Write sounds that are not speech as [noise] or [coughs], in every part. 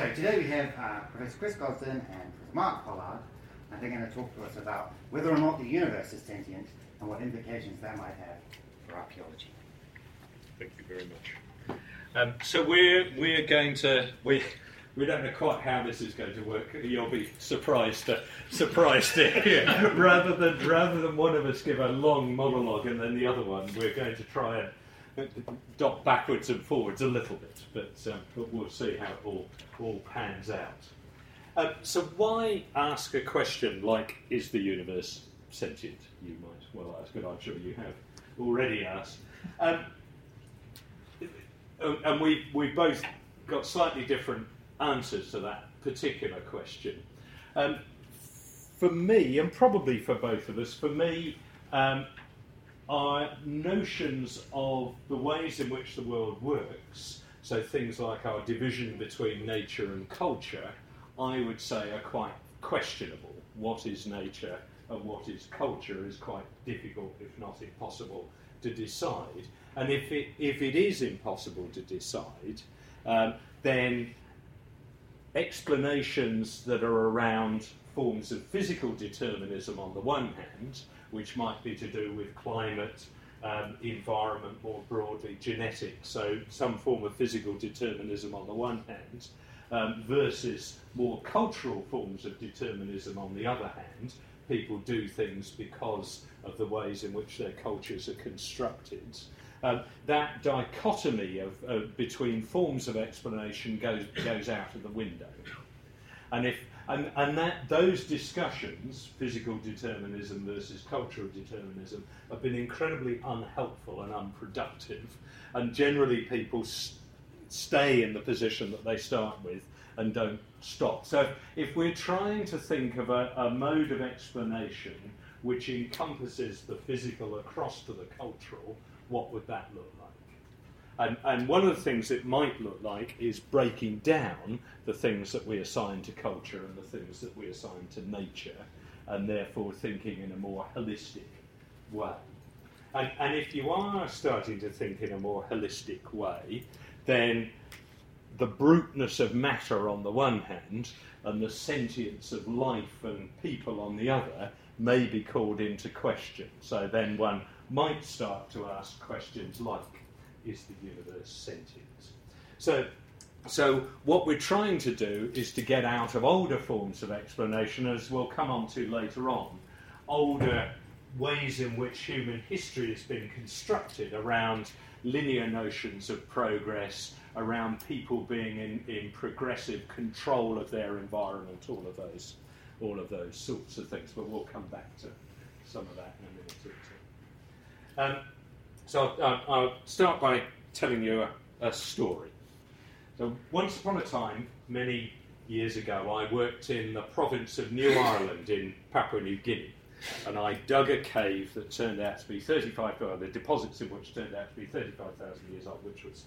So today we have uh, Professor Chris Gosden and Professor Mark Pollard, and they're going to talk to us about whether or not the universe is sentient and what implications that might have for archaeology. Thank you very much. Um, so we're we're going to we we don't know quite how this is going to work. You'll be surprised to surprised to hear. [laughs] rather than rather than one of us give a long monologue and then the other one, we're going to try and dot backwards and forwards a little bit, but, um, but we'll see how it all, all pans out. Um, so, why ask a question like, is the universe sentient? You might well ask, but I'm sure you have already asked. Um, and we, we both got slightly different answers to that particular question. Um, for me, and probably for both of us, for me, um, are notions of the ways in which the world works, so things like our division between nature and culture, I would say are quite questionable. What is nature and what is culture is quite difficult, if not impossible, to decide. And if it, if it is impossible to decide, um, then explanations that are around forms of physical determinism on the one hand which might be to do with climate, um, environment more broadly, genetics, so some form of physical determinism on the one hand, um, versus more cultural forms of determinism on the other hand. People do things because of the ways in which their cultures are constructed. Um, that dichotomy of, uh, between forms of explanation goes, goes out of the window. And if and, and that those discussions, physical determinism versus cultural determinism, have been incredibly unhelpful and unproductive. And generally, people st- stay in the position that they start with and don't stop. So, if we're trying to think of a, a mode of explanation which encompasses the physical across to the cultural, what would that look like? And, and one of the things it might look like is breaking down the things that we assign to culture and the things that we assign to nature, and therefore thinking in a more holistic way. And, and if you are starting to think in a more holistic way, then the bruteness of matter on the one hand and the sentience of life and people on the other may be called into question. So then one might start to ask questions like is the universe sentient? So, so what we're trying to do is to get out of older forms of explanation, as we'll come on to later on, older ways in which human history has been constructed around linear notions of progress, around people being in, in progressive control of their environment, all of those, all of those sorts of things. But we'll come back to some of that in a minute or two. Um, so uh, I'll start by telling you a, a, story. So once upon a time, many years ago, I worked in the province of New Ireland in Papua New Guinea, and I dug a cave that turned out to be 35, well, the deposits in which turned out to be 35,000 years old, which was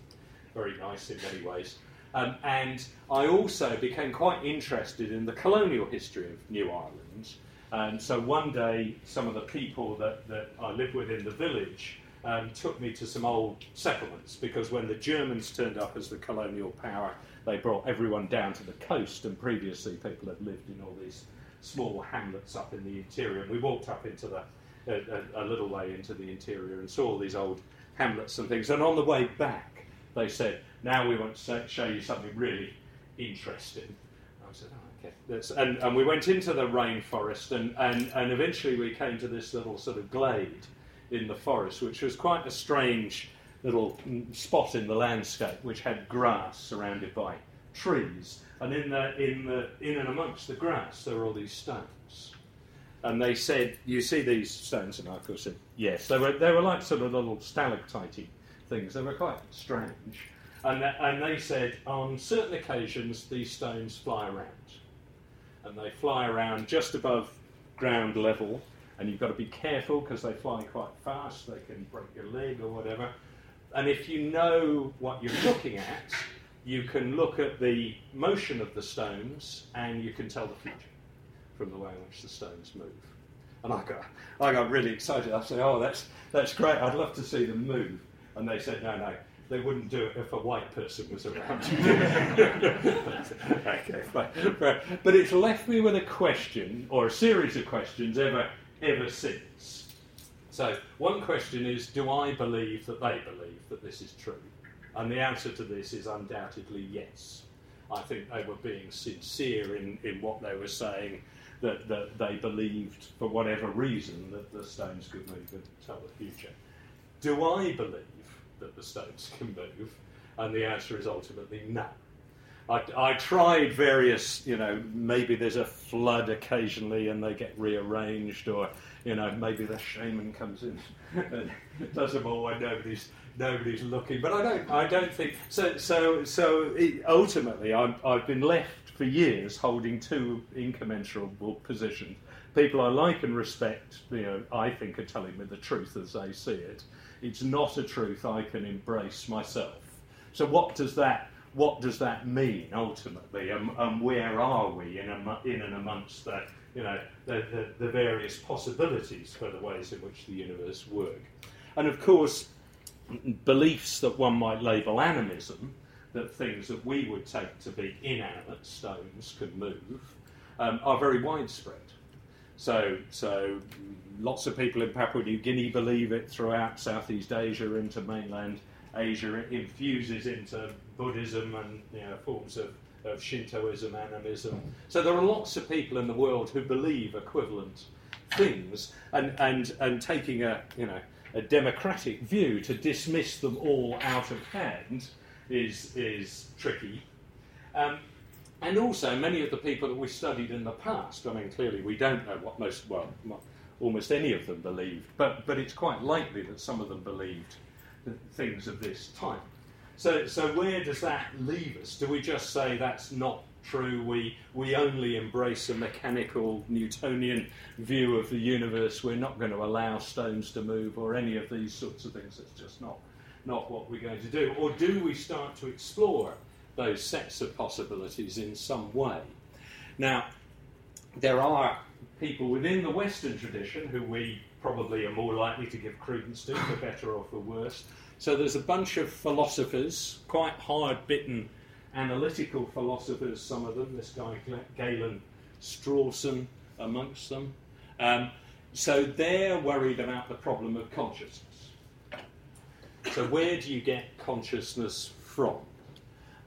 very nice in many ways. Um, and I also became quite interested in the colonial history of New Ireland. And so one day, some of the people that, that I lived with in the village um, took me to some old settlements because when the Germans turned up as the colonial power, they brought everyone down to the coast, and previously people had lived in all these small hamlets up in the interior. And we walked up into the a, a, a little way into the interior and saw all these old hamlets and things. And on the way back, they said, "Now we want to show you something really interesting." I said, oh, okay. And, and, we went into the rainforest, and, and, and eventually we came to this little sort of glade in the forest, which was quite a strange little mm, spot in the landscape, which had grass surrounded by trees, and in the in the in and amongst the grass there were all these stones. And they said, "You see these stones?" And I of course said, "Yes." They were they were like sort of little stalactite things. They were quite strange. And, and they said, on certain occasions, these stones fly around. And they fly around just above ground level, and you've got to be careful because they fly quite fast, they can break your leg or whatever. And if you know what you're looking at, you can look at the motion of the stones and you can tell the future from the way in which the stones move. And I got, I got really excited. I said, Oh, that's, that's great. I'd love to see them move. And they said, No, no, they wouldn't do it if a white person was around. [laughs] Okay, but it's left me with a question or a series of questions ever ever since. So one question is, do I believe that they believe that this is true? And the answer to this is undoubtedly yes. I think they were being sincere in, in what they were saying, that, that they believed, for whatever reason, that the stones could move and tell the future. Do I believe that the stones [laughs] can move? And the answer is ultimately no. I, I, tried various, you know, maybe there's a flood occasionally and they get rearranged, or, you know, maybe the shaman comes in [laughs] and does them all when nobody's nobody's looking. But I don't, I don't think so. So, so it, ultimately, I've, I've been left for years holding two incommensurable positions. People I like and respect, you know, I think are telling me the truth as they see it. It's not a truth I can embrace myself. So, what does that what does that mean ultimately, and, and where are we in, in and amongst the, you know, the, the, the, various possibilities for the ways in which the universe work? And of course, beliefs that one might label animism, that things that we would take to be inanimate stones can move, um, are very widespread. So, so lots of people in Papua New Guinea believe it throughout Southeast Asia into mainland Asia. Infuses into Buddhism and you know, forms of, of Shintoism, animism. So there are lots of people in the world who believe equivalent things, and, and, and taking a you know a democratic view to dismiss them all out of hand is, is tricky. Um, and also, many of the people that we studied in the past, I mean, clearly we don't know what most, well, almost any of them believed, but, but it's quite likely that some of them believed things of this type. So, so where does that leave us? Do we just say that's not true. We, we only embrace a mechanical Newtonian view of the universe. We're not going to allow stones to move or any of these sorts of things. It's just not, not what we're going to do. Or do we start to explore those sets of possibilities in some way? Now, there are people within the Western tradition who we probably are more likely to give credence to, for better or for worse. So there's a bunch of philosophers, quite hard bitten analytical philosophers, some of them, this guy Galen Strawson amongst them. Um, so they're worried about the problem of consciousness. So, where do you get consciousness from?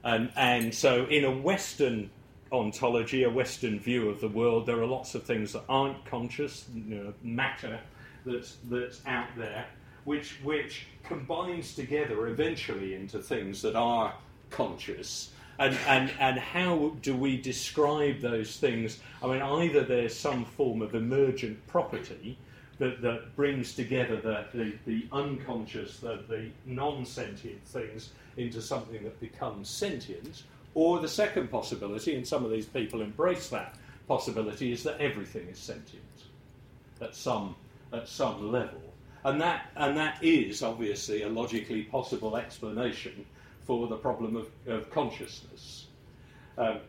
And, and so, in a Western ontology, a Western view of the world, there are lots of things that aren't conscious, you know, matter that's, that's out there, which, which combines together eventually into things that are conscious and, and, and how do we describe those things? I mean, either there's some form of emergent property that, that brings together the, the, the unconscious, the, the non sentient things into something that becomes sentient, or the second possibility, and some of these people embrace that possibility, is that everything is sentient at some, at some level. And that, and that is obviously a logically possible explanation for the problem of, of consciousness. Um,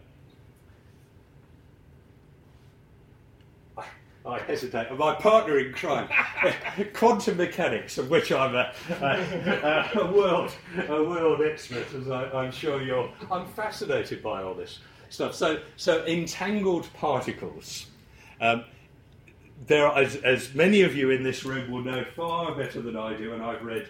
I, hesitate. My partner in crime, [laughs] quantum mechanics, of which I'm a, a, a, world a world expert, as I, am sure you're. I'm fascinated by all this stuff. So, so entangled particles. Um, there, are, as, as many of you in this room will know far better than I do, and I've read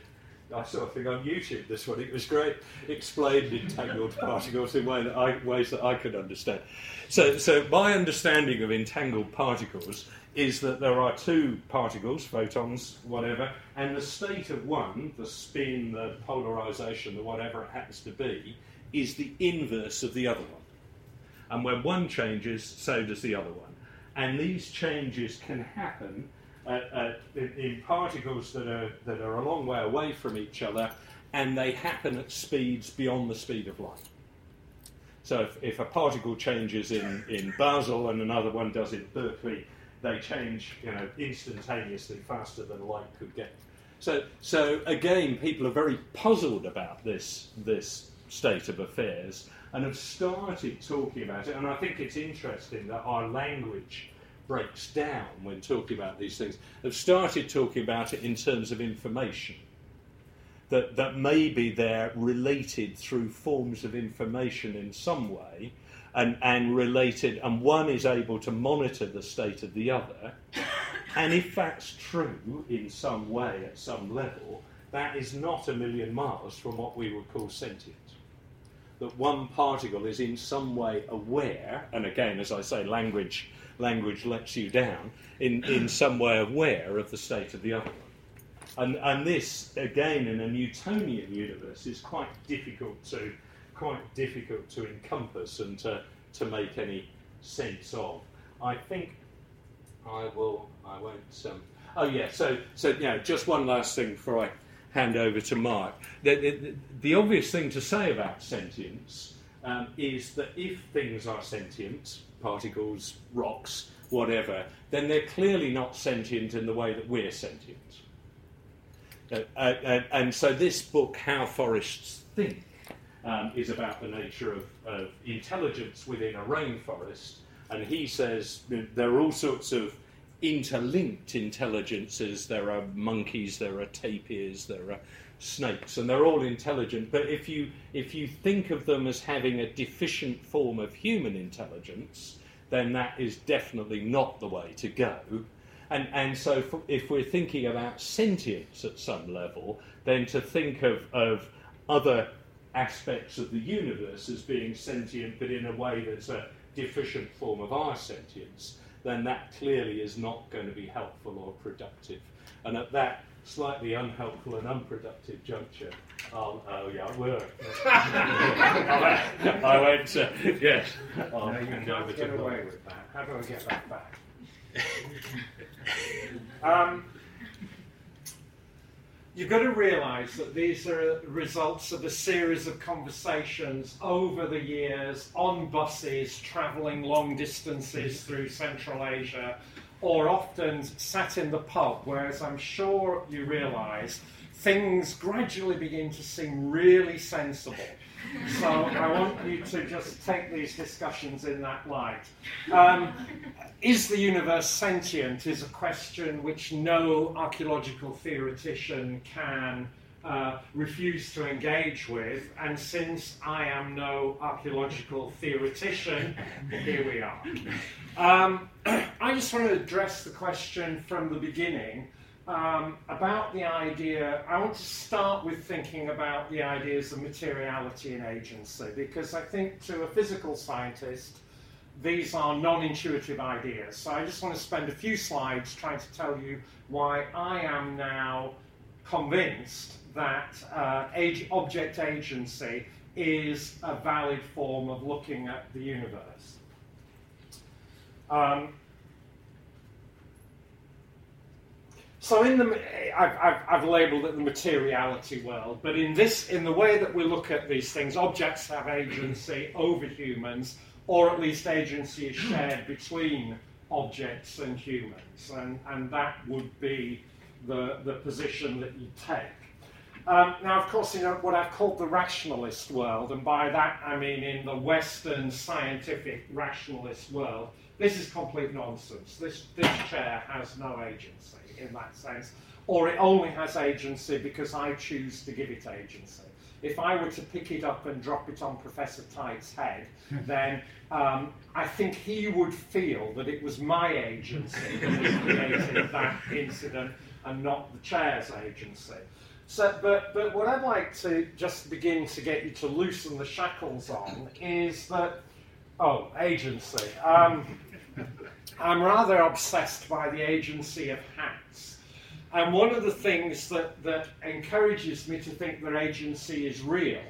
I saw a thing on YouTube this one. It was great, explained entangled [laughs] particles in way that I, ways that I could understand. So, so my understanding of entangled particles is that there are two particles, photons, whatever, and the state of one, the spin, the polarization, the whatever it happens to be, is the inverse of the other one. And when one changes, so does the other one. And these changes can happen uh, uh, at, at, in particles that are, that are a long way away from each other, and they happen at speeds beyond the speed of light. So if, if a particle changes in, in Basel and another one does in Berkeley, they change you know, instantaneously faster than light could get. So, so again, people are very puzzled about this, this state of affairs and have started talking about it. And I think it's interesting that our language breaks down when talking about these things, have started talking about it in terms of information. That, that maybe they're related through forms of information in some way, and, and related, and one is able to monitor the state of the other. [laughs] And if that's true in some way, at some level, that is not a million miles from what we would call sentient. That one particle is in some way aware, and again, as I say, language, language lets you down, in, in [clears throat] some way aware of the state of the other one. And, and this, again, in a Newtonian universe, is quite difficult to quite difficult to encompass and to, to make any sense of. I think I will. I won't. Um, oh yeah. So so know, just one last thing before I hand over to Mark. The, the, the obvious thing to say about sentience um, is that if things are sentient, particles, rocks, whatever, then they're clearly not sentient in the way that we're sentient. Uh, uh, and so this book, How Forests Think, um, is about the nature of, of, intelligence within a rainforest. And he says there are all sorts of interlinked intelligences. There are monkeys, there are tapirs, there are snakes, and they're all intelligent. But if you if you think of them as having a deficient form of human intelligence, then that is definitely not the way to go. And, and so, for, if we're thinking about sentience at some level, then to think of, of other aspects of the universe as being sentient, but in a way that's a deficient form of our sentience, then that clearly is not going to be helpful or productive. And at that slightly unhelpful and unproductive juncture, I'll, oh yeah, I will. [laughs] I went, uh, yes. I'll no, you can't get away with that. How do I get that back? [laughs] um, you've got to realise that these are results of a series of conversations over the years on buses travelling long distances mm-hmm. through Central Asia, or often sat in the pub, whereas I'm sure you realise things gradually begin to seem really sensible. So I want you to just take these discussions in that light. Um, is the universe sentient is a question which no archaeological theoretician can uh, refuse to engage with, and since I am no archaeological theoretician, here we are. Um, [clears throat] I just want to address the question from the beginning um, about the idea. I want to start with thinking about the ideas of materiality and agency, because I think to a physical scientist, these are non intuitive ideas. So I just want to spend a few slides trying to tell you why I am now convinced that uh, age, object agency is a valid form of looking at the universe. Um, so in the, I've, I've, I've, labelled it the materiality world, but in this, in the way that we look at these things, objects have agency over humans, or at least agency is shared between objects and humans, and, and that would be the, the position that you take. Um, now, of course, in what I've called the rationalist world, and by that I mean in the Western scientific rationalist world, this is complete nonsense. This, this chair has no agency in that sense, or it only has agency because I choose to give it agency if I were to pick it up and drop it on Professor Tite's head, then um, I think he would feel that it was my agency that created that incident and not the chair's agency. So, but, but what I'd like to just begin to get you to loosen the shackles on is that, oh, agency. Um, I'm rather obsessed by the agency of hats. And one of the things that, that encourages me to think that agency is real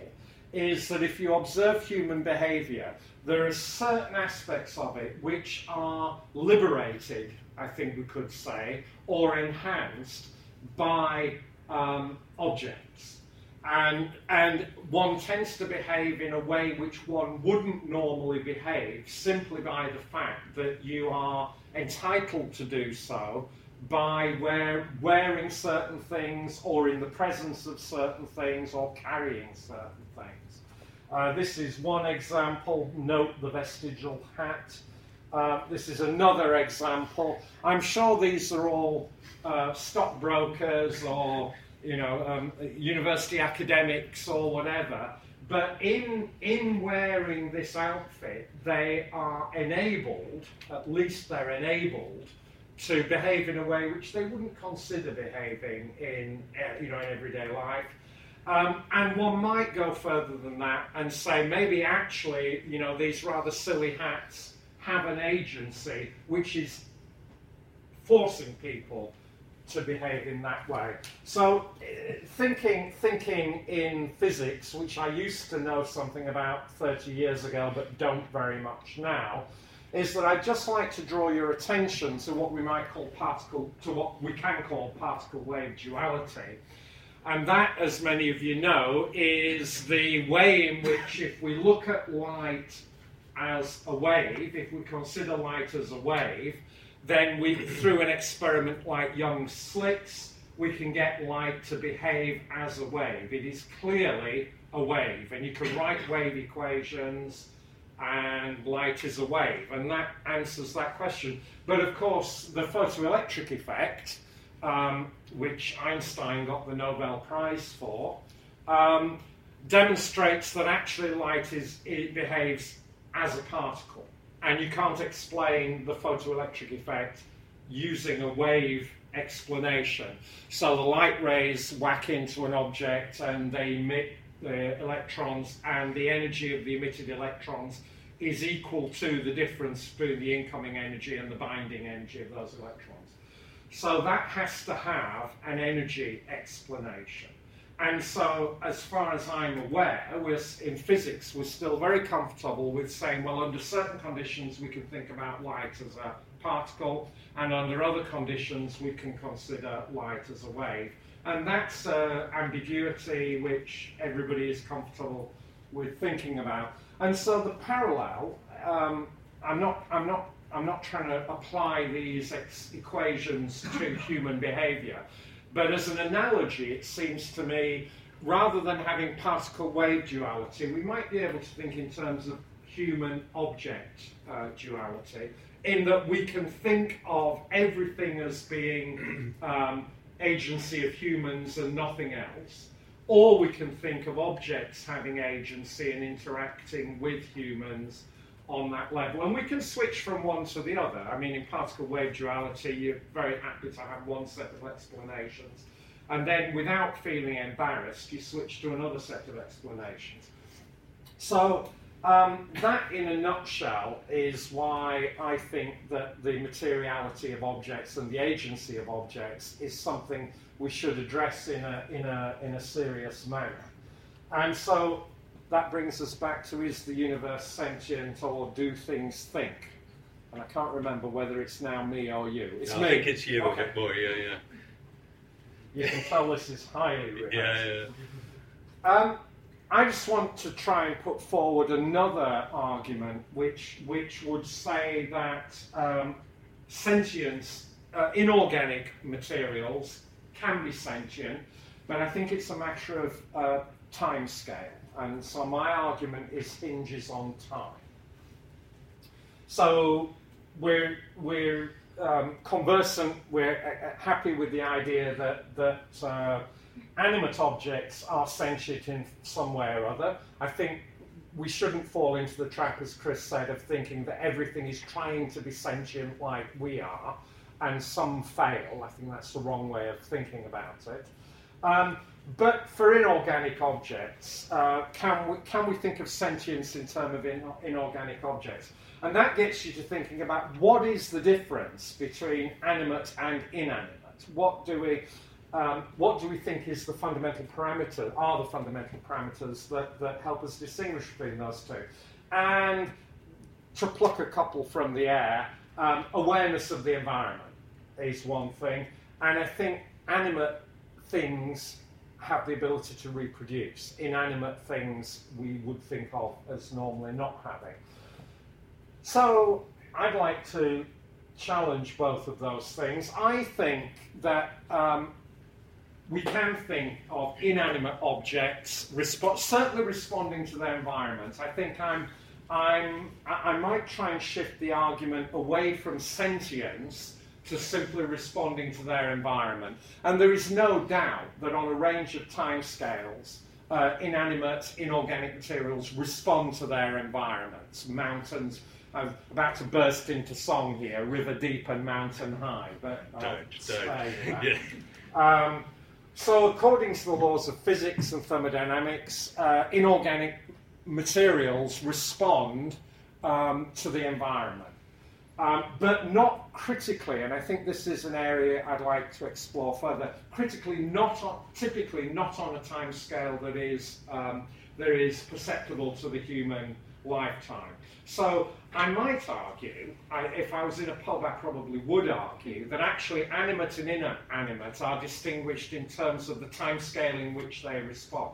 is that if you observe human behavior, there are certain aspects of it which are liberated, I think we could say, or enhanced by um, objects. And, and one tends to behave in a way which one wouldn't normally behave simply by the fact that you are entitled to do so by wear, wearing certain things or in the presence of certain things or carrying certain things. Uh, this is one example. Note the vestigial hat. Uh, this is another example. I'm sure these are all uh, stockbrokers or you know um, university academics or whatever. but in, in wearing this outfit, they are enabled, at least they're enabled, to behave in a way which they wouldn't consider behaving in, uh, you know, in everyday life. Um, and one might go further than that and say maybe actually, you know, these rather silly hats have an agency which is forcing people to behave in that way. So, uh, thinking, thinking in physics, which I used to know something about 30 years ago but don't very much now, is that I'd just like to draw your attention to what we might call particle, to what we can call particle wave duality. And that, as many of you know, is the way in which, if we look at light as a wave, if we consider light as a wave, then we, through an experiment like Young's slits, we can get light to behave as a wave. It is clearly a wave, and you can write wave equations, and light is a wave, and that answers that question. But of course, the photoelectric effect um, which Einstein got the Nobel Prize for, um, demonstrates that actually light is, it behaves as a particle. And you can't explain the photoelectric effect using a wave explanation. So the light rays whack into an object and they emit the electrons, and the energy of the emitted electrons is equal to the difference between the incoming energy and the binding energy of those electrons. So that has to have an energy explanation. And so, as far as I'm aware, we're, in physics, we're still very comfortable with saying, well, under certain conditions, we can think about light as a particle, and under other conditions, we can consider light as a wave. And that's uh, ambiguity which everybody is comfortable with thinking about. And so the parallel, um, I'm not, I'm not I'm not trying to apply these ex- equations to [laughs] human behavior. But as an analogy, it seems to me, rather than having particle wave duality, we might be able to think in terms of human object uh, duality, in that we can think of everything as being [clears throat] um, agency of humans and nothing else. Or we can think of objects having agency and interacting with humans on that level. And we can switch from one to the other. I mean, in particle wave duality, you're very happy to have one set of explanations. And then, without feeling embarrassed, you switch to another set of explanations. So, um, that in a nutshell is why I think that the materiality of objects and the agency of objects is something we should address in a, in a, in a serious manner. And so that brings us back to is the universe sentient or do things think? And I can't remember whether it's now me or you. It's no, me. I think it's you okay. a bit more, yeah, yeah. You can tell this is highly [laughs] rehearsed. Yeah, yeah. Um, I just want to try and put forward another argument which, which would say that um, sentience, uh, inorganic materials can be sentient, but I think it's a matter of uh, time scale. And so my argument is hinges on time. So we're, we're um, conversant, we're uh, uh, happy with the idea that, that uh, animate objects are sentient in some way or other. I think we shouldn't fall into the trap, as Chris said, of thinking that everything is trying to be sentient like we are, and some fail. I think that's the wrong way of thinking about it. Um, but for inorganic objects, uh, can, we, can we think of sentience in terms of in, inorganic objects? And that gets you to thinking about what is the difference between animate and inanimate? What do we, um, what do we think is the fundamental parameter, are the fundamental parameters that, that help us distinguish between those two? And to pluck a couple from the air, um, awareness of the environment is one thing. And I think animate things have the ability to reproduce. Inanimate things we would think of as normally not having. So I'd like to challenge both of those things. I think that um, we can think of inanimate objects resp- certainly responding to their environment. I think I'm, I'm, I might try and shift the argument away from sentience to simply responding to their environment. And there is no doubt that on a range of timescales, uh, inanimate, inorganic materials respond to their environments. Mountains, I'm about to burst into song here, river deep and mountain high, but I'll Don't, don't. [laughs] Um, so, according to the laws of physics and thermodynamics, uh, inorganic materials respond um, to the environment. Um, but not critically, and I think this is an area I'd like to explore further. Critically, not on, typically not on a time scale that is um, that is perceptible to the human lifetime. So I might argue, I, if I was in a pub, I probably would argue that actually animate and inanimate are distinguished in terms of the time scale in which they respond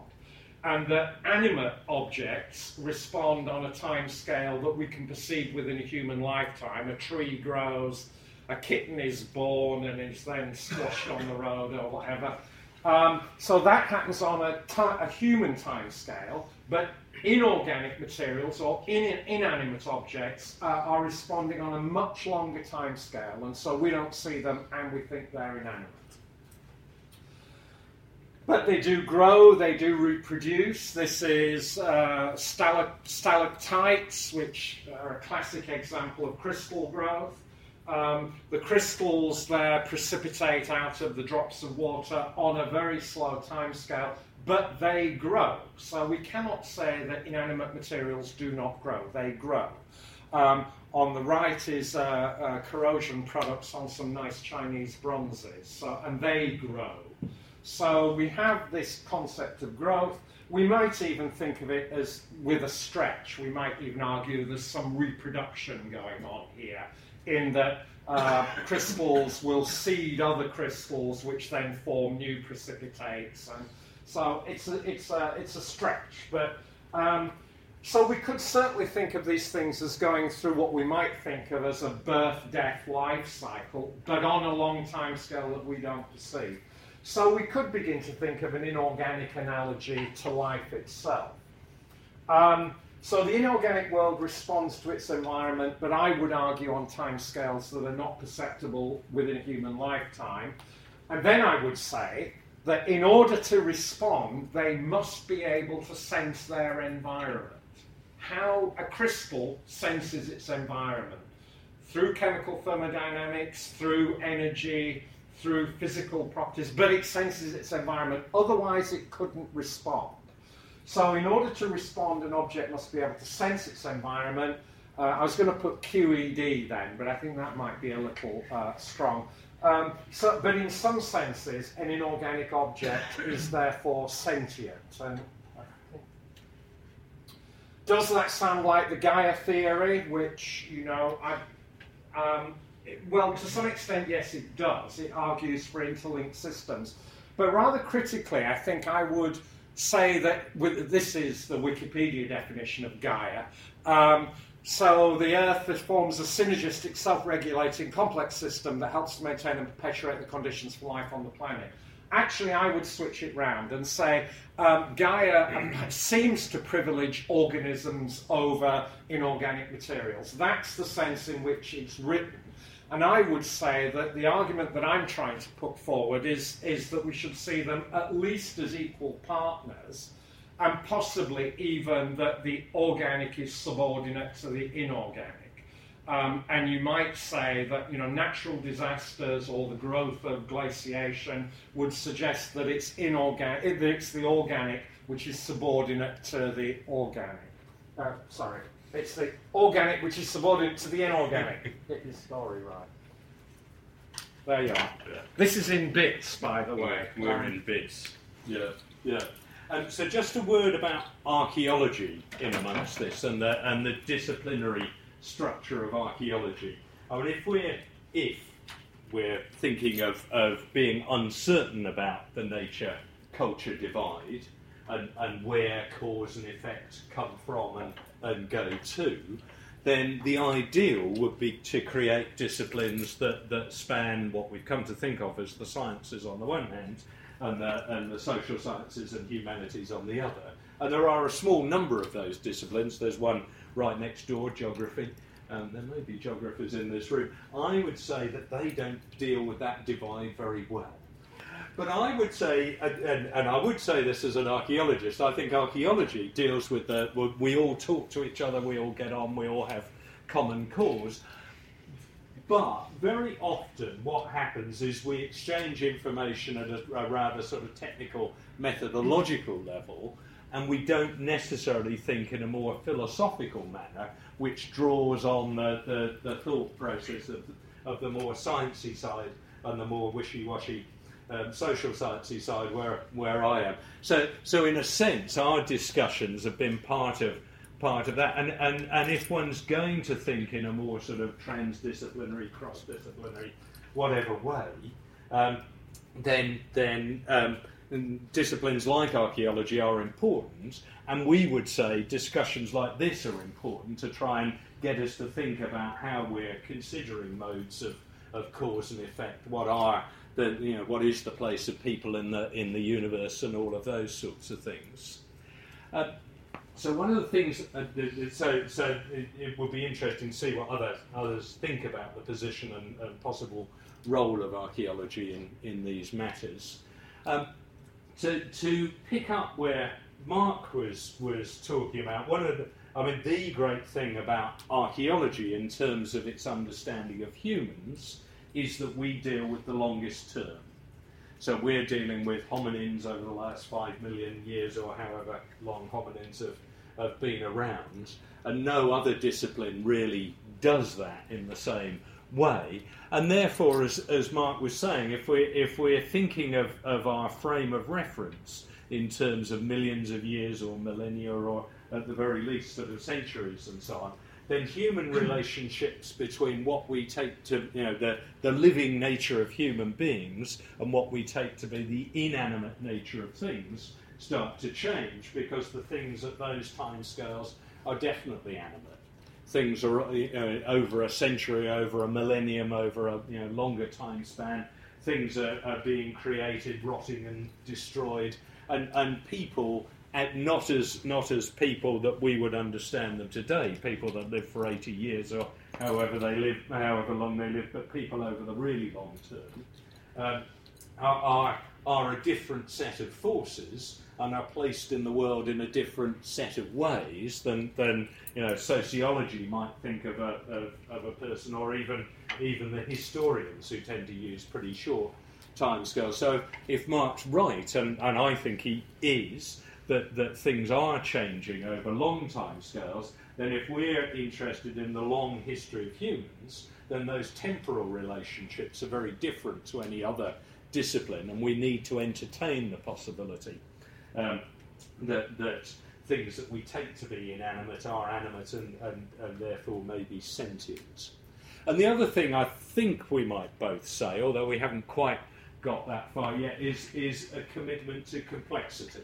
and that animate objects respond on a time scale that we can perceive within a human lifetime. A tree grows, a kitten is born and is then squashed on the road or whatever. Um, so that happens on a, a human time scale, but inorganic materials or in inanimate objects uh, are responding on a much longer time scale, and so we don't see them and we think they're inanimate. But they do grow, they do reproduce. This is uh, stalactites, which are a classic example of crystal growth. Um, the crystals there precipitate out of the drops of water on a very slow time scale, but they grow. So we cannot say that inanimate materials do not grow, they grow. Um, on the right is uh, uh, corrosion products on some nice Chinese bronzes, so, and they grow. So we have this concept of growth. We might even think of it as with a stretch. We might even argue there's some reproduction going on here, in that uh, [laughs] crystals will seed other crystals, which then form new precipitates. And so it's a, it's a, it's a stretch. But um, so we could certainly think of these things as going through what we might think of as a birth, death, life cycle, but on a long time scale that we don't perceive. So we could begin to think of an inorganic analogy to life itself. Um, so the inorganic world responds to its environment, but I would argue on time scales that are not perceptible within a human lifetime. And then I would say that in order to respond, they must be able to sense their environment. How a crystal senses its environment through chemical thermodynamics, through energy, through physical properties, but it senses its environment. Otherwise, it couldn't respond. So, in order to respond, an object must be able to sense its environment. Uh, I was going to put QED then, but I think that might be a little uh, strong. Um, so, but in some senses, an inorganic object [coughs] is therefore sentient. And does that sound like the Gaia theory, which you know I, um, well, to some extent, yes, it does. It argues for interlinked systems. But rather critically, I think I would say that with, this is the Wikipedia definition of Gaia. Um, so the Earth forms a synergistic, self-regulating, complex system that helps to maintain and perpetuate the conditions for life on the planet. Actually, I would switch it round and say um, Gaia [clears throat] seems to privilege organisms over inorganic materials. That's the sense in which it's written. And I would say that the argument that I'm trying to put forward is, is that we should see them at least as equal partners, and possibly even that the organic is subordinate to the inorganic. Um, and you might say that you know natural disasters or the growth of glaciation would suggest that it's inorganic, it's the organic which is subordinate to the organic. Uh, sorry. It's the organic which is subordinate to the inorganic. [laughs] Get your story right. There you are. Yeah. This is in bits, by the way. We're, we're in bits. Yeah, yeah. Um, so just a word about archaeology in amongst this and the, and the disciplinary structure of archaeology. I mean, if we're if we're thinking of, of being uncertain about the nature culture divide and, and where cause and effect come from and, and go to, then the ideal would be to create disciplines that, that span what we've come to think of as the sciences on the one hand and the, and the social sciences and humanities on the other. And there are a small number of those disciplines. There's one right next door, geography. Um, there may be geographers in this room. I would say that they don't deal with that divide very well. But I would say, and, and, I would say this as an archaeologist, I think archaeology deals with the. We all talk to each other, we all get on, we all have common cause. But very often, what happens is we exchange information at a, a rather sort of technical, methodological level, and we don't necessarily think in a more philosophical manner, which draws on the, the, the thought process of, of the more sciencey side and the more wishy-washy um, social sciencey side where, where I am. So, so in a sense, our discussions have been part of part of that. And, and, and if one's going to think in a more sort of transdisciplinary, cross-disciplinary, whatever way, um, then then um, disciplines like archaeology are important, and we would say discussions like this are important to try and get us to think about how we're considering modes of, of cause and effect, what are the, you know, what is the place of people in the in the universe, and all of those sorts of things. Uh, so one of the things, uh, so so it, it, would be interesting to see what other others think about the position and, and possible role of archaeology in in these matters. Um, to to pick up where Mark was was talking about, one of the I mean, the great thing about archaeology in terms of its understanding of humans is that we deal with the longest term. So we're dealing with hominins over the last five million years or however long hominins have, have been around, and no other discipline really does that in the same way. And therefore, as, as Mark was saying, if we're, if we're thinking of, of our frame of reference in terms of millions of years or millennia or at the very least sort of centuries and so on, then human relationships between what we take to, you know, the, the living nature of human beings and what we take to be the inanimate nature of things start to change because the things at those time scales are definitely animate. Things are uh, over a century, over a millennium, over a you know, longer time span. Things are, are being created, rotting and destroyed, and, and people not as not as people that we would understand them today, people that live for 80 years or however they live, however long they live, but people over the really long term um, are, are, are a different set of forces and are placed in the world in a different set of ways than, than you know sociology might think of a, of, of a person or even even the historians who tend to use pretty short timescales. So if Mark's right, and, and I think he is, that, that things are changing over long time scales, then if we're interested in the long history of humans, then those temporal relationships are very different to any other discipline, and we need to entertain the possibility um, that, that things that we take to be inanimate are animate and, and, and therefore may be sentient. And the other thing I think we might both say, although we haven't quite got that far yet, is, is a commitment to complexity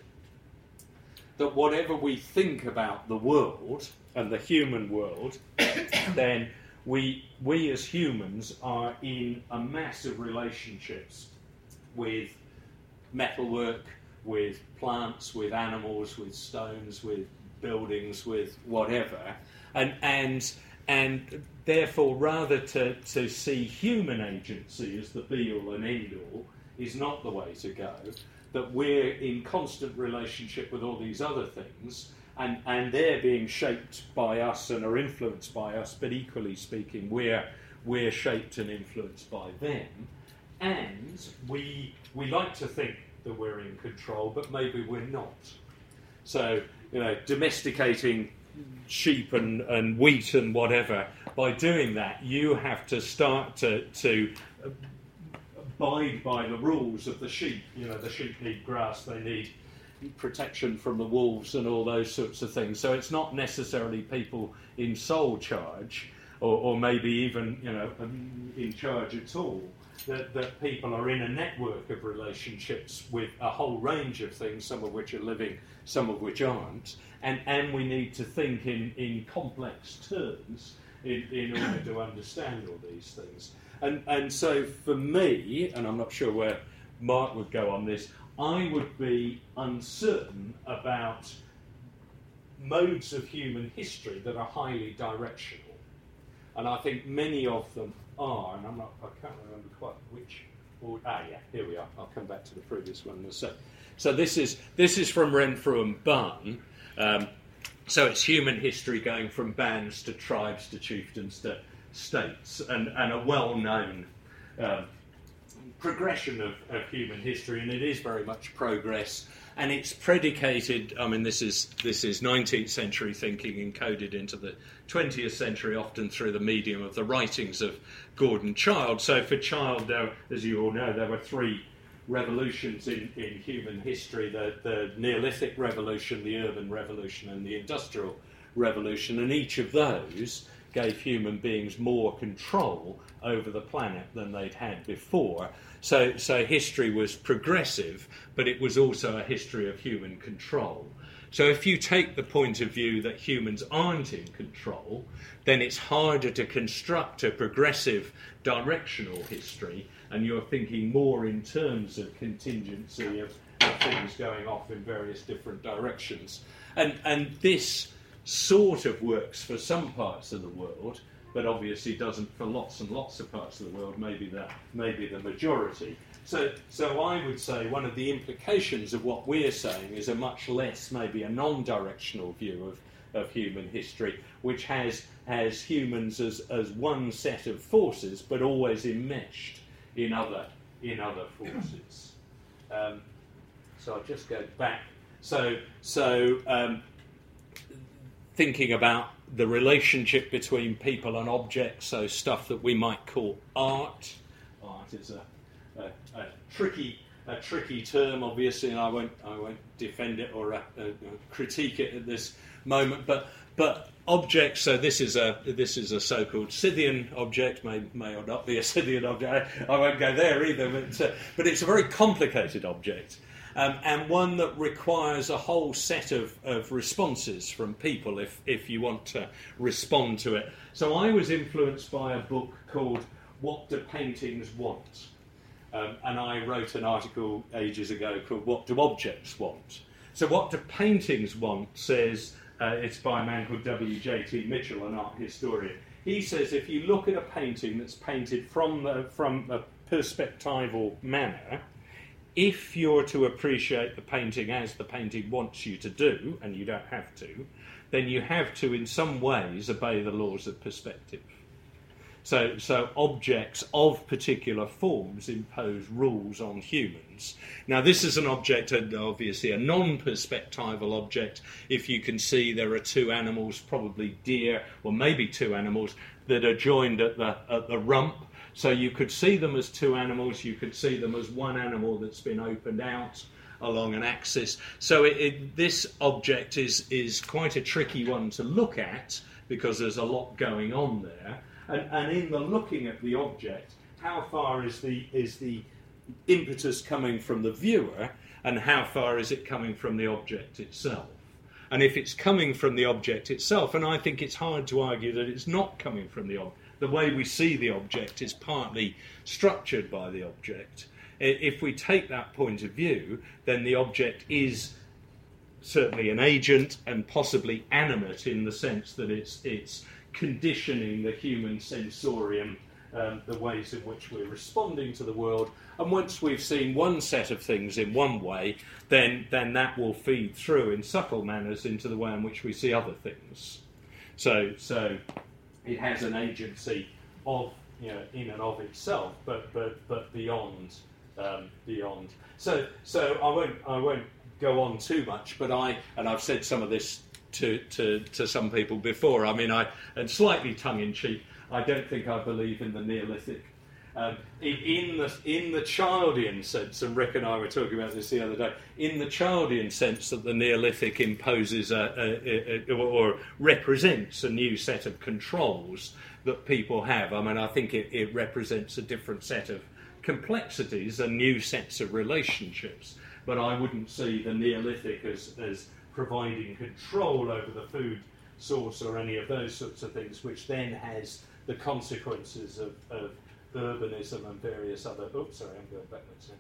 that whatever we think about the world and the human world, [coughs] then we, we as humans are in a mass of relationships with metalwork, with plants, with animals, with stones, with buildings, with whatever. And, and, and therefore, rather to, to see human agency as the be all and end all is not the way to go that we're in constant relationship with all these other things and, and they're being shaped by us and are influenced by us, but equally speaking, we're, we're shaped and influenced by them. And we, we like to think that we're in control, but maybe we're not. So, you know, domesticating sheep and, and wheat and whatever, by doing that, you have to start to, to abide by the rules of the sheep. You know, the sheep need grass, they need protection from the wolves and all those sorts of things. So it's not necessarily people in sole charge, or, or maybe even you know um, in charge at all. That, that people are in a network of relationships with a whole range of things, some of which are living, some of which aren't, and, and we need to think in, in complex terms in, in order to understand all these things. And, and so for me, and I'm not sure where Mark would go on this, I would be uncertain about modes of human history that are highly directional. And I think many of them are, and I'm not, I can't remember quite which ah, yeah, here we are. I'll come back to the previous one in a sec. So this is this is from Renfrew and Bahn. Um, so it's human history going from bands to tribes to chieftains to states, and, and a well-known um, progression of, of human history, and it is very much progress. And it's predicated. I mean, this is this is 19th century thinking encoded into the 20th century, often through the medium of the writings of Gordon Childe. So for Childe, there, as you all know, there were three revolutions in, in human history: the, the Neolithic revolution, the urban revolution, and the industrial revolution. And each of those gave human beings more control over the planet than they'd had before. So, so history was progressive, but it was also a history of human control. So if you take the point of view that humans aren't in control, then it's harder to construct a progressive directional history, and you're thinking more in terms of contingency of, of things going off in various different directions. And, and this sort of works for some parts of the world, but obviously doesn't for lots and lots of parts of the world, maybe the, maybe the majority. So, so I would say one of the implications of what we're saying is a much less, maybe a non directional view of, of human history, which has, has humans as, as one set of forces, but always enmeshed in other, in other forces. Um, so I'll just go back. So, so um, thinking about the relationship between people and objects, so stuff that we might call art. Art is a, a, a tricky a tricky term, obviously, and I won't I won't defend it or uh, uh, critique it at this moment. But but objects. So this is a this is a so-called Scythian object, may may or not be a Scythian object. I, I won't go there either. But uh, but it's a very complicated object um, and one that requires a whole set of, of responses from people if, if you want to respond to it. So I was influenced by a book called What Do Paintings Want? Um, and I wrote an article ages ago called What Do Objects Want? So, What Do Paintings Want says uh, it's by a man called W.J.T. Mitchell, an art historian. He says if you look at a painting that's painted from, the, from a perspectival manner, if you're to appreciate the painting as the painting wants you to do, and you don't have to, then you have to, in some ways, obey the laws of perspective. So, so objects of particular forms impose rules on humans. Now, this is an object, obviously a non-perspectival object. If you can see, there are two animals, probably deer, or maybe two animals that are joined at the at the rump so you could see them as two animals, you could see them as one animal that's been opened out along an axis. So it, it, this object is, is quite a tricky one to look at because there's a lot going on there. And, and in the looking at the object, how far is the, is the impetus coming from the viewer and how far is it coming from the object itself? And if it's coming from the object itself, and I think it's hard to argue that it's not coming from the object the way we see the object is partly structured by the object. If we take that point of view, then the object is certainly an agent and possibly animate in the sense that it's, it's conditioning the human sensorium, um, the ways in which we're responding to the world. And once we've seen one set of things in one way, then, then that will feed through in subtle manners into the way in which we see other things. So, so it has an agency of you know in and of itself, but but but beyond um, beyond. So so I won't I won't go on too much, but I and I've said some of this to to, to some people before. I mean I and slightly tongue in cheek. I don't think I believe in the Neolithic um, in, the in the Childean sense, and Rick and I were talking about this the other day. In the Childean sense, that the Neolithic imposes a, a, a, or represents a new set of controls that people have. I mean, I think it, it represents a different set of complexities and new sets of relationships. But I wouldn't see the Neolithic as, as providing control over the food source or any of those sorts of things, which then has the consequences of, of urbanism and various other. Oops, sorry, I'm going backwards.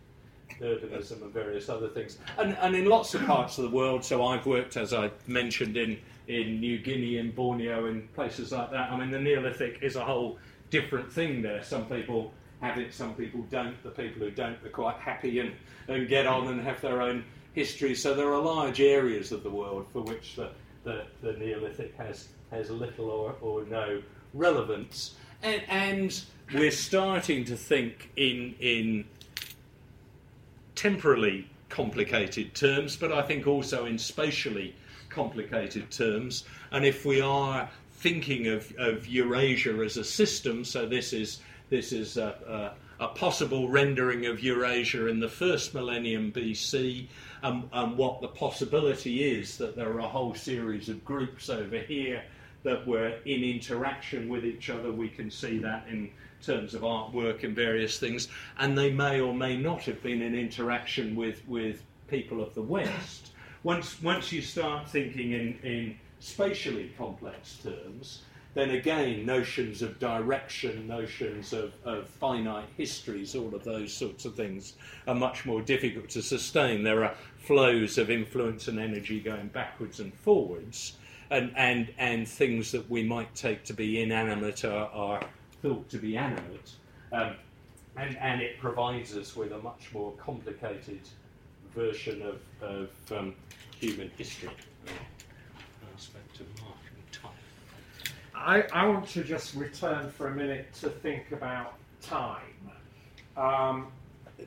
Urbanism and various other things, and and in lots of parts of the world. So I've worked, as I mentioned, in in New Guinea in Borneo in places like that. I mean, the Neolithic is a whole different thing there. Some people have it, some people don't. The people who don't are quite happy and, and get on and have their own history. So there are large areas of the world for which the, the, the Neolithic has, has little or, or no relevance. And, and we're starting to think in, in temporally complicated terms, but I think also in spatially complicated terms. And if we are thinking of, of Eurasia as a system, so this is this is a, a, a possible rendering of Eurasia in the first millennium BC, and, um, and what the possibility is that there are a whole series of groups over here that were in interaction with each other. We can see that in terms of artwork and various things, and they may or may not have been in interaction with, with people of the West. Once, once you start thinking in, in spatially complex terms, then again, notions of direction, notions of, of finite histories, all of those sorts of things are much more difficult to sustain. There are flows of influence and energy going backwards and forwards, and, and, and things that we might take to be inanimate are, are thought to be animate. Um, and, and it provides us with a much more complicated version of, of um, human history. I, I want to just return for a minute to think about time. Um,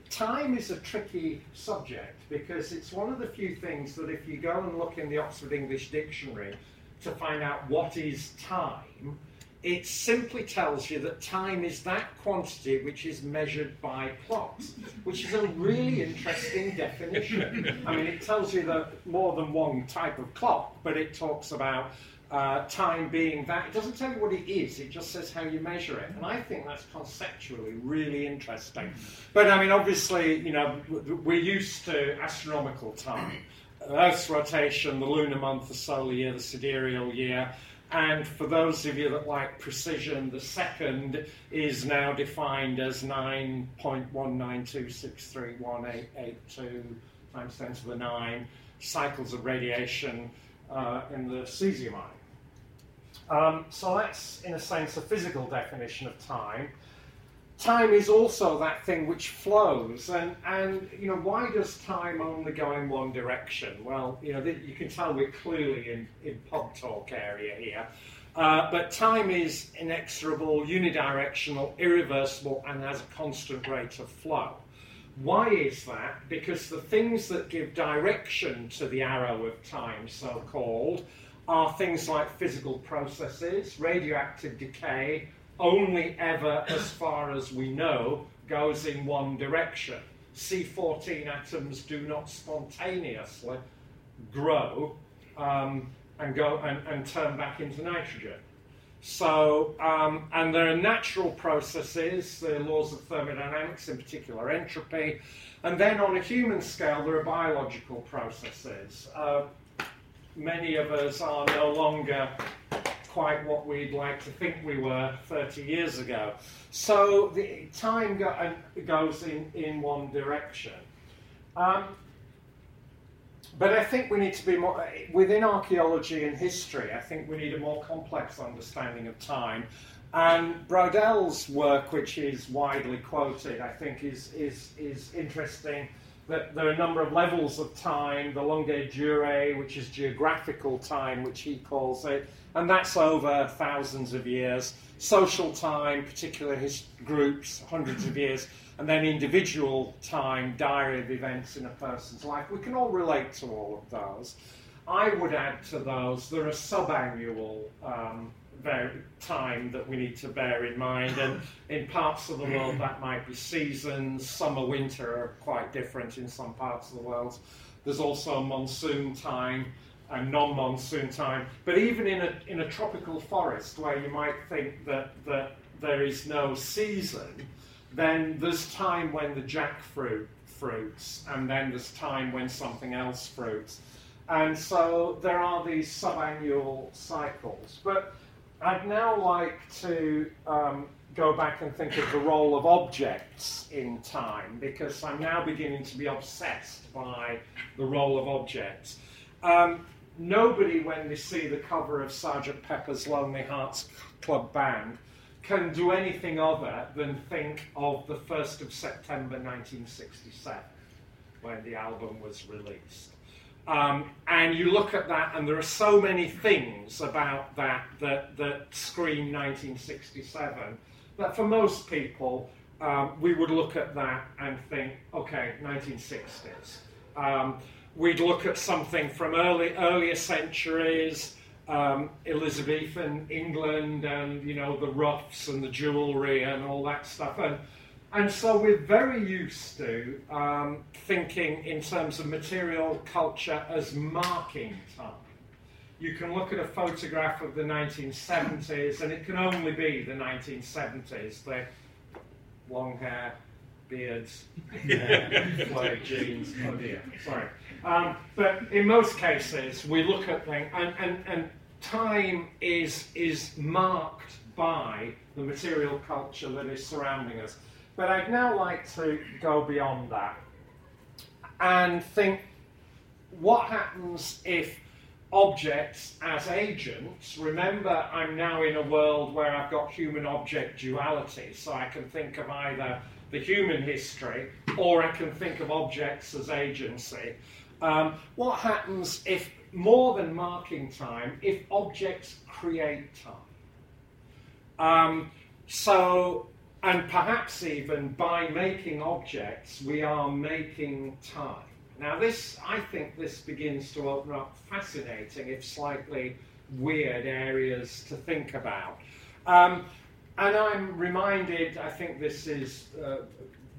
time is a tricky subject because it's one of the few things that if you go and look in the Oxford English Dictionary to find out what is time, it simply tells you that time is that quantity which is measured by clocks, which is a really interesting definition. I mean, it tells you that more than one type of clock, but it talks about uh, time being that. It doesn't tell you what it is, it just says how you measure it. And I think that's conceptually really interesting. But I mean, obviously, you know, we're used to astronomical time. Earth's rotation, the lunar month, the solar year, the sidereal year. And for those of you that like precision, the second is now defined as 9.192631882 times 10 to the 9 cycles of radiation uh, in the cesium eye. Um, so that's, in a sense, a physical definition of time. Time is also that thing which flows, and, and you know why does time only go in one direction? Well, you know you can tell we're clearly in, in pub talk area here, uh, but time is inexorable, unidirectional, irreversible, and has a constant rate of flow. Why is that? Because the things that give direction to the arrow of time, so called, are things like physical processes, radioactive decay, only ever, as far as we know, goes in one direction. C14 atoms do not spontaneously grow um, and go and, and, turn back into nitrogen. So, um, and there are natural processes, the laws of thermodynamics, in particular entropy, and then on a human scale, there are biological processes. Uh, many of us are no longer quite what we'd like to think we were 30 years ago. So the time go, uh, goes in, in one direction. Um, but I think we need to be more, within archaeology and history, I think we need a more complex understanding of time. And Braudel's work, which is widely quoted, I think is, is, is interesting that there are a number of levels of time, the longue durée, which is geographical time, which he calls it, and that's over thousands of years. Social time, particular his groups, hundreds of years, and then individual time, diary of events in a person's life. We can all relate to all of those. I would add to those, there are subannual um, time that we need to bear in mind. And in parts of the world, that might be seasons. Summer, winter are quite different in some parts of the world. There's also monsoon time and non-monsoon time. But even in a, in a tropical forest where you might think that, that there is no season, then there's time when the jackfruit fruits, and then there's time when something else fruits. And so there are these subannual cycles. But I'd now like to um, go back and think of the role of objects in time because I'm now beginning to be obsessed by the role of objects. Um, nobody, when they see the cover of Sergeant Pepper's Lonely Hearts Club Band, can do anything other than think of the 1st of September 1967 when the album was released. Um, and you look at that, and there are so many things about that that, that scream 1967 that for most people, um, we would look at that and think, okay, 1960s. Um, we'd look at something from early earlier centuries, um, Elizabethan England, and you know the ruffs and the jewellery and all that stuff, and and so we're very used to um, thinking in terms of material culture as marking time. You can look at a photograph of the 1970s, and it can only be the 1970s. The long hair, beards, [laughs] jeans. Oh dear, sorry. Um, but in most cases, we look at things, and, and, and time is, is marked by the material culture that is surrounding us. But I'd now like to go beyond that and think what happens if objects as agents, remember I'm now in a world where I've got human object duality, so I can think of either the human history or I can think of objects as agency. Um, what happens if, more than marking time, if objects create time? Um, so, and perhaps even by making objects, we are making time. Now, this, I think this begins to open up fascinating, if slightly weird, areas to think about. Um, and I'm reminded, I think this is uh,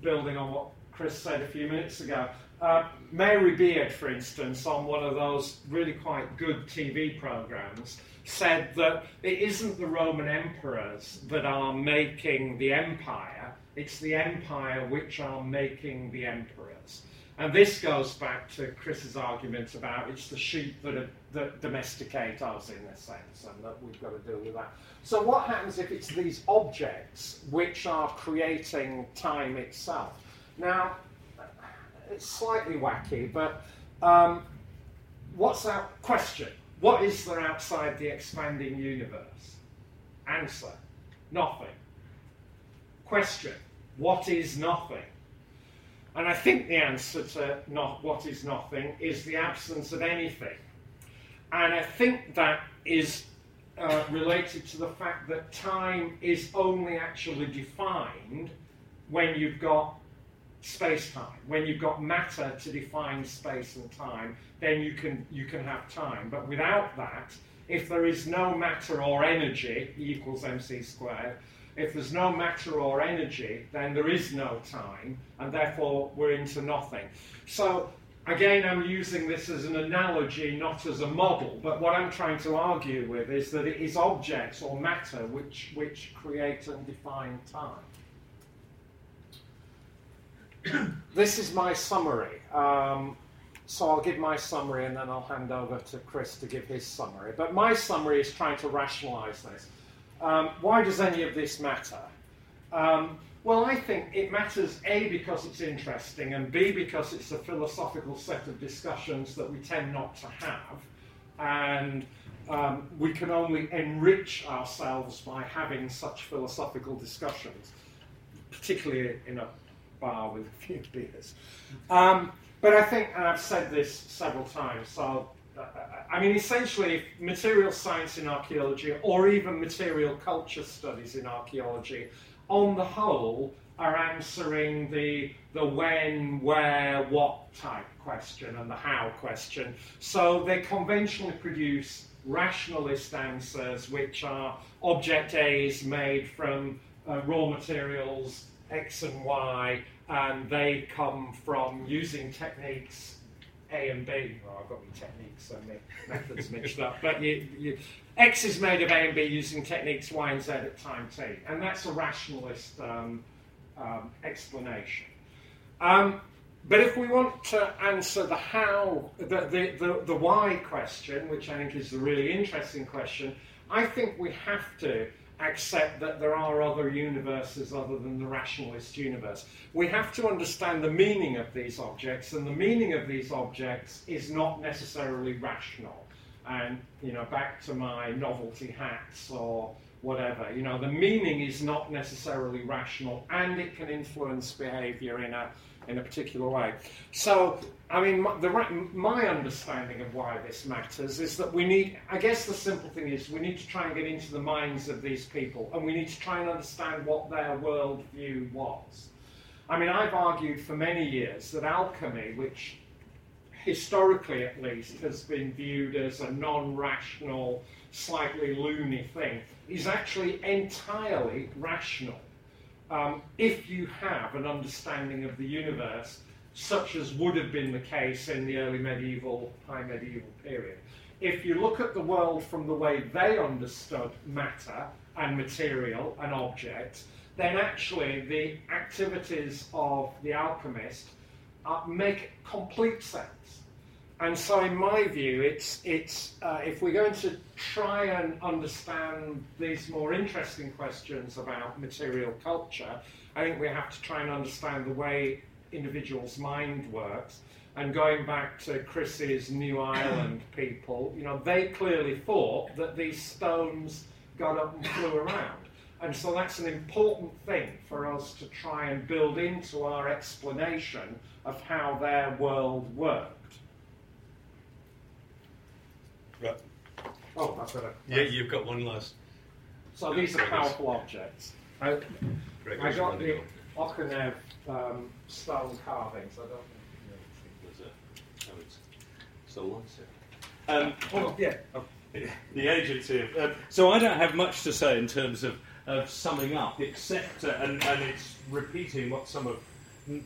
building on what Chris said a few minutes ago, uh, Mary Beard, for instance, on one of those really quite good TV programs, said that it isn't the Roman emperors that are making the empire, it's the empire which are making the emperors. And this goes back to Chris's argument about it's the sheep that, are, that domesticate us in a sense, and that we've got to deal with that. So, what happens if it's these objects which are creating time itself? Now, it's slightly wacky, but um, what's our question? What is there outside the expanding universe? Answer nothing. Question What is nothing? And I think the answer to not what is nothing is the absence of anything. And I think that is uh, related to the fact that time is only actually defined when you've got space time. When you've got matter to define space and time, then you can you can have time. But without that, if there is no matter or energy, E equals mc squared, if there's no matter or energy, then there is no time, and therefore we're into nothing. So again, I'm using this as an analogy, not as a model, but what I'm trying to argue with is that it is objects or matter which, which create and define time. [clears throat] this is my summary. Um, so I'll give my summary and then I'll hand over to Chris to give his summary. But my summary is trying to rationalize this. Um, why does any of this matter? Um, well, I think it matters A because it's interesting and B because it's a philosophical set of discussions that we tend not to have. And um, we can only enrich ourselves by having such philosophical discussions, particularly in a bar with a few beers. Um, but I think, and I've said this several times, so uh, I mean, essentially, material science in archaeology, or even material culture studies in archaeology, on the whole, are answering the, the when, where, what type question and the how question. So they conventionally produce rationalist answers, which are object A is made from uh, raw materials X and Y, and they come from using techniques A and B. Well, I've got my techniques and my methods mixed up, but you, you, X is made of A and B using techniques Y and Z at time t, and that's a rationalist um, um, explanation. Um, but if we want to answer the how, the, the, the, the why question, which I think is the really interesting question, I think we have to accept that there are other universes other than the rationalist universe. We have to understand the meaning of these objects, and the meaning of these objects is not necessarily rational. And, you know, back to my novelty hats or whatever. You know, the meaning is not necessarily rational, and it can influence behaviour in a in a particular way. So, I mean, my, the, my understanding of why this matters is that we need. I guess the simple thing is we need to try and get into the minds of these people, and we need to try and understand what their worldview was. I mean, I've argued for many years that alchemy, which historically at least has been viewed as a non rational, slightly loony thing, is actually entirely rational. Um, if you have an understanding of the universe, such as would have been the case in the early medieval, high medieval period. If you look at the world from the way they understood matter and material and objects, then actually the activities of the alchemist uh, make complete sense. And so, in my view, it's, it's, uh, if we're going to try and understand these more interesting questions about material culture, I think we have to try and understand the way individuals' mind works. And going back to Chris's New Ireland [coughs] people, you know, they clearly thought that these stones got up and flew around. And so that's an important thing for us to try and build into our explanation of how their world worked. Right. Oh, that's better. Yeah, you've got one last. So these are powerful objects. I, Greg, I got the Okunev um, stone carvings. I don't think There's a, oh, it's still lights here. Um, Oh, yeah. Oh, the agency. Of, um, so I don't have much to say in terms of, of summing up, except uh, and, and it's repeating what some of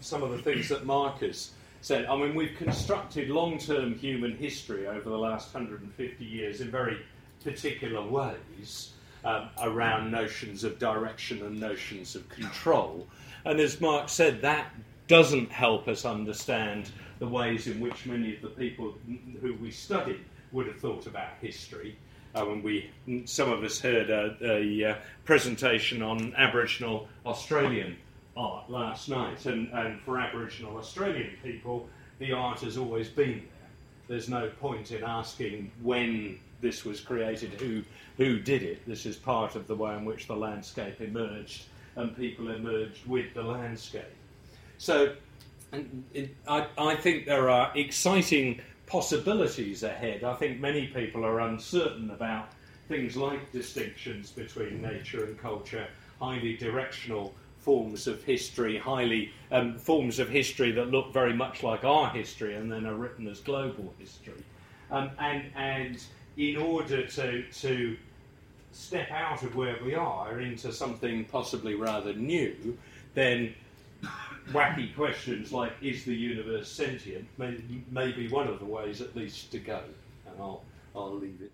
some of the things that Marcus said. I mean, we've constructed long-term human history over the last 150 years in very particular ways um, around notions of direction and notions of control. And as Mark said, that doesn't help us understand the ways in which many of the people who we study would have thought about history. Uh, when we, some of us heard a, a uh, presentation on Aboriginal Australian art last night, and, and for Aboriginal Australian people, the art has always been there. There's no point in asking when this was created, who who did it. This is part of the way in which the landscape emerged, and people emerged with the landscape. So, it, I, I think there are exciting possibilities ahead. I think many people are uncertain about things like distinctions between nature and culture, highly directional forms of history, highly um, forms of history that look very much like our history and then are written as global history. Um, and, and in order to, to step out of where we are into something possibly rather new, then wacky questions like is the universe sentient may, may be one of the ways at least to go. And I'll, I'll leave it.